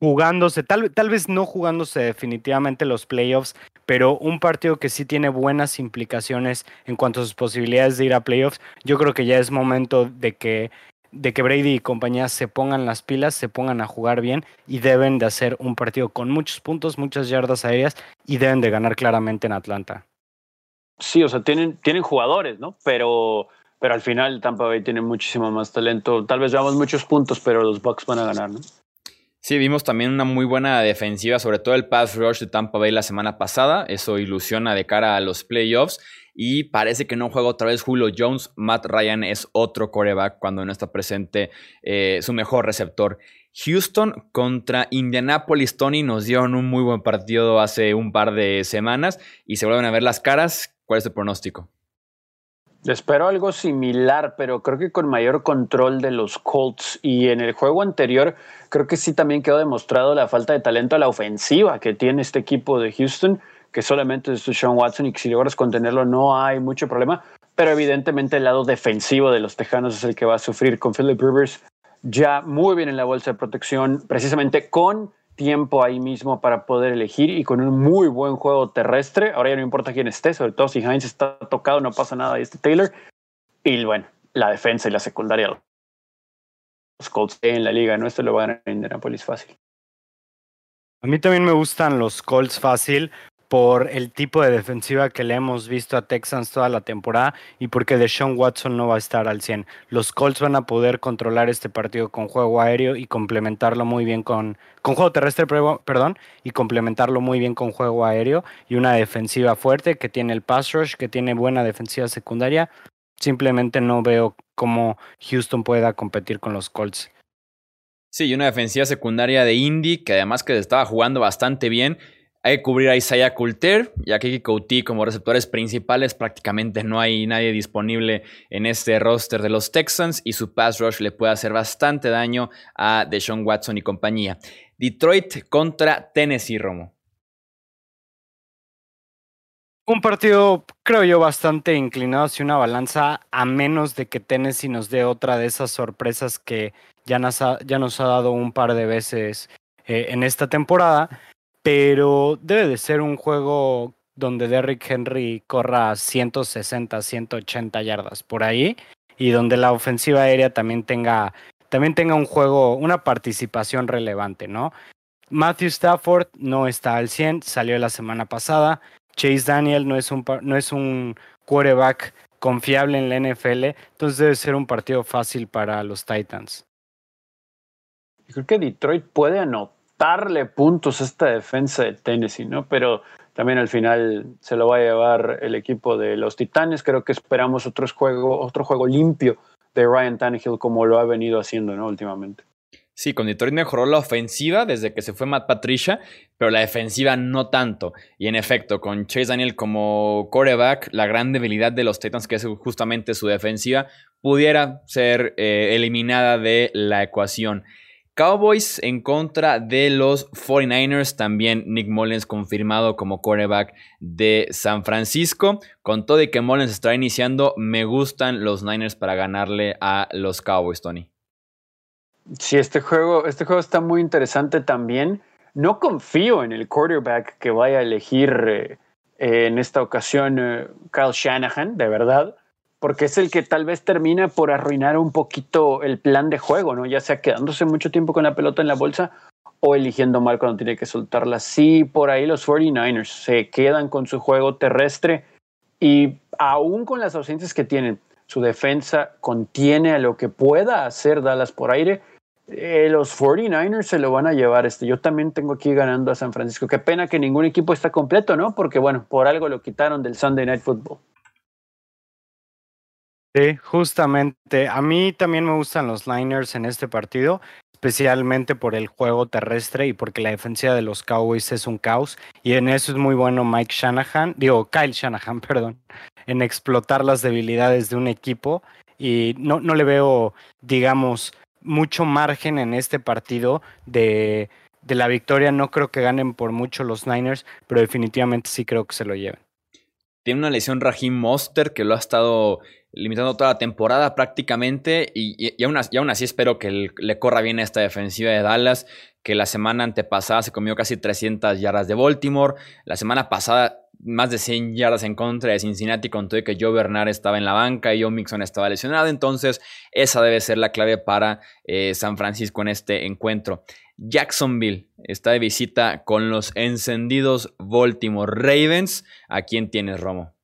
jugándose, tal, tal vez no jugándose definitivamente los playoffs, pero un partido que sí tiene buenas implicaciones en cuanto a sus posibilidades de ir a playoffs. Yo creo que ya es momento de que de que Brady y compañía se pongan las pilas, se pongan a jugar bien y deben de hacer un partido con muchos puntos, muchas yardas aéreas y deben de ganar claramente en Atlanta. Sí, o sea, tienen, tienen jugadores, ¿no? Pero, pero al final Tampa Bay tiene muchísimo más talento. Tal vez veamos muchos puntos, pero los Bucks van a ganar, ¿no? Sí, vimos también una muy buena defensiva, sobre todo el pass rush de Tampa Bay la semana pasada. Eso ilusiona de cara a los playoffs. Y parece que no juega otra vez Julio Jones. Matt Ryan es otro coreback cuando no está presente eh, su mejor receptor. Houston contra Indianapolis. Tony nos dieron un muy buen partido hace un par de semanas y se vuelven a ver las caras. ¿Cuál es tu pronóstico? Espero algo similar, pero creo que con mayor control de los Colts. Y en el juego anterior, creo que sí también quedó demostrado la falta de talento a la ofensiva que tiene este equipo de Houston, que solamente es Sean Watson y que si logras contenerlo no hay mucho problema. Pero evidentemente el lado defensivo de los Tejanos es el que va a sufrir con Philip Rivers ya muy bien en la bolsa de protección, precisamente con tiempo ahí mismo para poder elegir y con un muy buen juego terrestre. Ahora ya no importa quién esté, sobre todo si Heinz está tocado, no pasa nada y este Taylor. Y bueno, la defensa y la secundaria. Los Colts en la liga, ¿no? Esto lo van a ganar Indianapolis fácil. A mí también me gustan los Colts fácil por el tipo de defensiva que le hemos visto a Texans toda la temporada y porque Deshaun Watson no va a estar al 100. Los Colts van a poder controlar este partido con juego aéreo y complementarlo muy bien con, con juego terrestre, perdón, y complementarlo muy bien con juego aéreo y una defensiva fuerte que tiene el pass rush, que tiene buena defensiva secundaria. Simplemente no veo cómo Houston pueda competir con los Colts. Sí, y una defensiva secundaria de Indy que además que estaba jugando bastante bien hay que cubrir a Isaiah Coulter y a Kiki como receptores principales. Prácticamente no hay nadie disponible en este roster de los Texans y su pass rush le puede hacer bastante daño a Deshaun Watson y compañía. Detroit contra Tennessee, Romo. Un partido, creo yo, bastante inclinado hacia una balanza, a menos de que Tennessee nos dé otra de esas sorpresas que ya nos ha, ya nos ha dado un par de veces eh, en esta temporada. Pero debe de ser un juego donde Derrick Henry corra 160, 180 yardas por ahí y donde la ofensiva aérea también tenga, también tenga un juego, una participación relevante, ¿no? Matthew Stafford no está al 100, salió la semana pasada. Chase Daniel no es un, no es un quarterback confiable en la NFL, entonces debe ser un partido fácil para los Titans. Creo que Detroit puede anotarle puntos a esta defensa de Tennessee, ¿no? Pero también al final se lo va a llevar el equipo de los Titanes. Creo que esperamos otro juego, otro juego limpio de Ryan Tannehill como lo ha venido haciendo ¿no? últimamente. Sí, con Detroit mejoró la ofensiva desde que se fue Matt Patricia, pero la defensiva no tanto. Y en efecto, con Chase Daniel como quarterback, la gran debilidad de los Titans, que es justamente su defensiva, pudiera ser eh, eliminada de la ecuación. Cowboys en contra de los 49ers. También Nick Mullens confirmado como quarterback de San Francisco. Con todo y que Mullens está iniciando, me gustan los Niners para ganarle a los Cowboys, Tony. Sí, este juego, este juego está muy interesante también. No confío en el quarterback que vaya a elegir eh, en esta ocasión eh, Kyle Shanahan, de verdad porque es el que tal vez termina por arruinar un poquito el plan de juego, ¿no? Ya sea quedándose mucho tiempo con la pelota en la bolsa o eligiendo mal cuando tiene que soltarla. Sí, por ahí los 49ers se quedan con su juego terrestre y aún con las ausencias que tienen, su defensa contiene a lo que pueda hacer Dallas por aire. Eh, los 49ers se lo van a llevar. Este, yo también tengo aquí ganando a San Francisco. Qué pena que ningún equipo está completo, ¿no? Porque bueno, por algo lo quitaron del Sunday Night Football. Sí, justamente. A mí también me gustan los Niners en este partido, especialmente por el juego terrestre y porque la defensa de los Cowboys es un caos. Y en eso es muy bueno Mike Shanahan, digo Kyle Shanahan, perdón, en explotar las debilidades de un equipo. Y no, no le veo, digamos, mucho margen en este partido de, de la victoria. No creo que ganen por mucho los Niners, pero definitivamente sí creo que se lo lleven. Tiene una lesión Raheem Monster que lo ha estado limitando toda la temporada prácticamente y, aún, así, espero que le corra bien a esta defensiva de Dallas, que la semana antepasada se comió casi 300 yardas de Baltimore, la semana pasada más de 100 yardas en contra de Cincinnati con todo que Joe Bernard estaba en la banca y Joe Mixon estaba lesionado, entonces esa debe ser la clave para eh, San Francisco en este encuentro. Jacksonville está de visita con los encendidos Baltimore Ravens. ¿A quién tienes, Romo?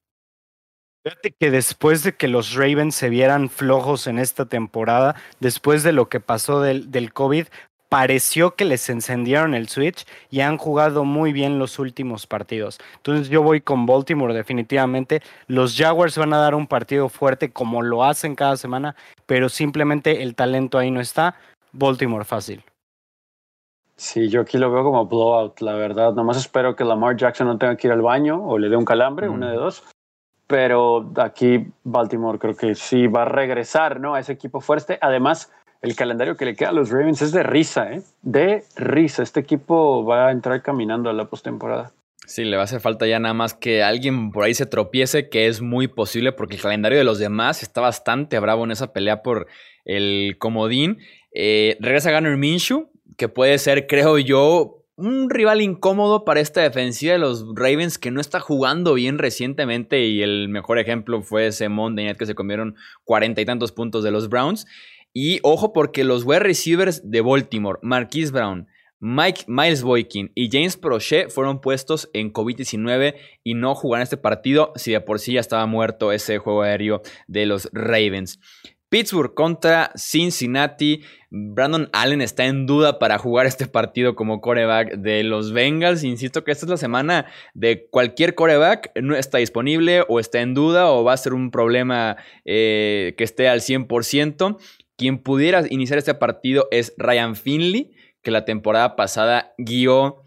Fíjate que después de que los Ravens se vieran flojos en esta temporada, después de lo que pasó del, del COVID, pareció que les encendieron el switch y han jugado muy bien los últimos partidos. Entonces yo voy con Baltimore definitivamente. Los Jaguars van a dar un partido fuerte como lo hacen cada semana, pero simplemente el talento ahí no está. Baltimore fácil. Sí, yo aquí lo veo como blowout, la verdad. Nomás espero que Lamar Jackson no tenga que ir al baño o le dé un calambre, una de dos pero aquí Baltimore creo que sí va a regresar, ¿no? A ese equipo fuerte. Además, el calendario que le queda a los Ravens es de risa, ¿eh? De risa. Este equipo va a entrar caminando a la postemporada. Sí, le va a hacer falta ya nada más que alguien por ahí se tropiece, que es muy posible porque el calendario de los demás está bastante bravo en esa pelea por el comodín. Eh, regresa Gunner Minshew, que puede ser, creo yo, un rival incómodo para esta defensiva de los Ravens que no está jugando bien recientemente y el mejor ejemplo fue ese Monday que se comieron cuarenta y tantos puntos de los Browns. Y ojo porque los wide receivers de Baltimore, Marquise Brown, Mike Miles Boykin y James Prochet fueron puestos en COVID-19 y no jugaron este partido si de por sí ya estaba muerto ese juego aéreo de los Ravens. Pittsburgh contra Cincinnati. Brandon Allen está en duda para jugar este partido como coreback de los Bengals. Insisto que esta es la semana de cualquier coreback. No está disponible o está en duda o va a ser un problema eh, que esté al 100%. Quien pudiera iniciar este partido es Ryan Finley, que la temporada pasada guió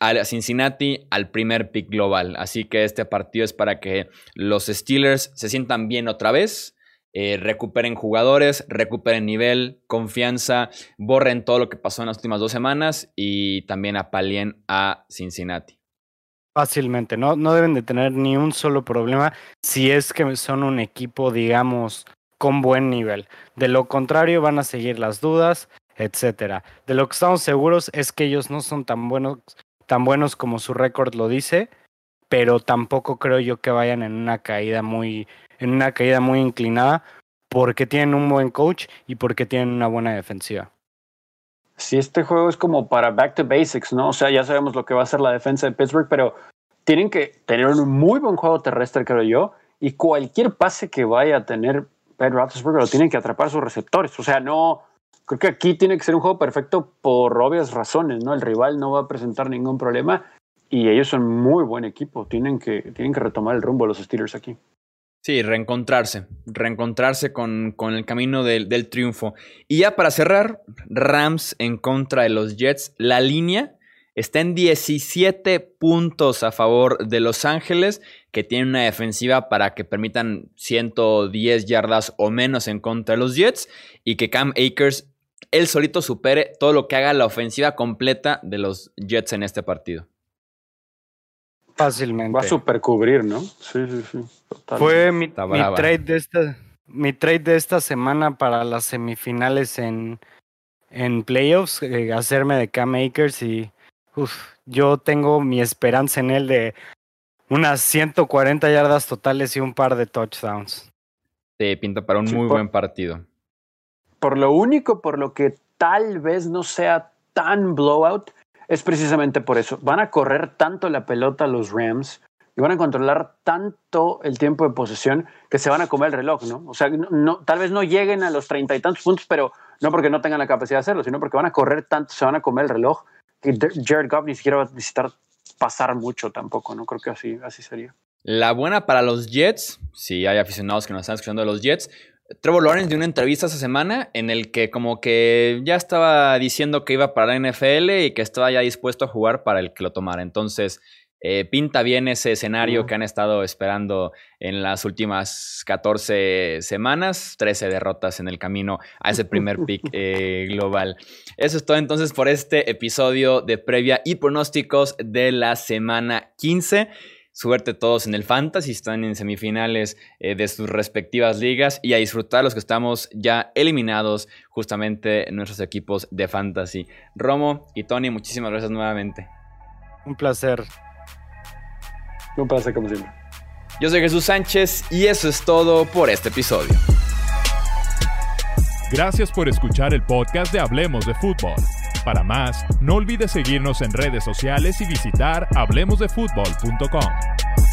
a Cincinnati al primer pick global. Así que este partido es para que los Steelers se sientan bien otra vez eh, recuperen jugadores, recuperen nivel, confianza, borren todo lo que pasó en las últimas dos semanas y también apalien a Cincinnati. Fácilmente, no, no deben de tener ni un solo problema si es que son un equipo, digamos, con buen nivel. De lo contrario, van a seguir las dudas, etcétera. De lo que estamos seguros es que ellos no son tan buenos, tan buenos como su récord lo dice, pero tampoco creo yo que vayan en una caída muy, en una caída muy inclinada, porque tienen un buen coach y porque tienen una buena defensiva. Si este juego es como para back to basics, ¿no? O sea, ya sabemos lo que va a ser la defensa de Pittsburgh, pero tienen que tener un muy buen juego terrestre, creo yo, y cualquier pase que vaya a tener Ben Roethlisberger lo tienen que atrapar sus receptores. O sea, no, creo que aquí tiene que ser un juego perfecto por obvias razones, ¿no? El rival no va a presentar ningún problema y ellos son muy buen equipo. Tienen que, tienen que retomar el rumbo los Steelers aquí. Sí, reencontrarse, reencontrarse con, con el camino del, del, triunfo. Y ya para cerrar, Rams en contra de los Jets, la línea está en 17 puntos a favor de Los Ángeles, que tiene una defensiva para que permitan 110 yardas o menos en contra de los Jets, y que Cam Akers, él solito supere todo lo que haga la ofensiva completa de los Jets en este partido. Fácilmente. Va a supercubrir, ¿no? Sí, sí, sí. Fue mi, mi, trade de esta, mi trade de esta semana para las semifinales en, en playoffs, eh, hacerme de Cam Akers y uf, yo tengo mi esperanza en él de unas 140 yardas totales y un par de touchdowns. Sí, pinta para un sí, muy por, buen partido. Por lo único por lo que tal vez no sea tan blowout es precisamente por eso. Van a correr tanto la pelota los Rams y van a controlar tanto el tiempo de posesión que se van a comer el reloj, ¿no? O sea, tal vez no lleguen a los treinta y tantos puntos, pero no porque no tengan la capacidad de hacerlo, sino porque van a correr tanto, se van a comer el reloj que Jared Goff ni siquiera va a necesitar pasar mucho tampoco, ¿no? Creo que así, así sería. La buena para los Jets, si hay aficionados que nos están escuchando de los Jets, Trevor Lawrence dio una entrevista esta semana en el que como que ya estaba diciendo que iba para la NFL y que estaba ya dispuesto a jugar para el que lo tomara. Entonces, eh, pinta bien ese escenario uh -huh. que han estado esperando en las últimas 14 semanas, 13 derrotas en el camino a ese primer pick eh, global. Eso es todo entonces por este episodio de previa y pronósticos de la semana 15. Suerte todos en el Fantasy, están en semifinales eh, de sus respectivas ligas y a disfrutar los que estamos ya eliminados justamente en nuestros equipos de Fantasy. Romo y Tony, muchísimas gracias nuevamente. Un placer. Un placer como siempre. Yo soy Jesús Sánchez y eso es todo por este episodio. Gracias por escuchar el podcast de Hablemos de Fútbol. Para más, no olvides seguirnos en redes sociales y visitar hablemosdefutbol.com.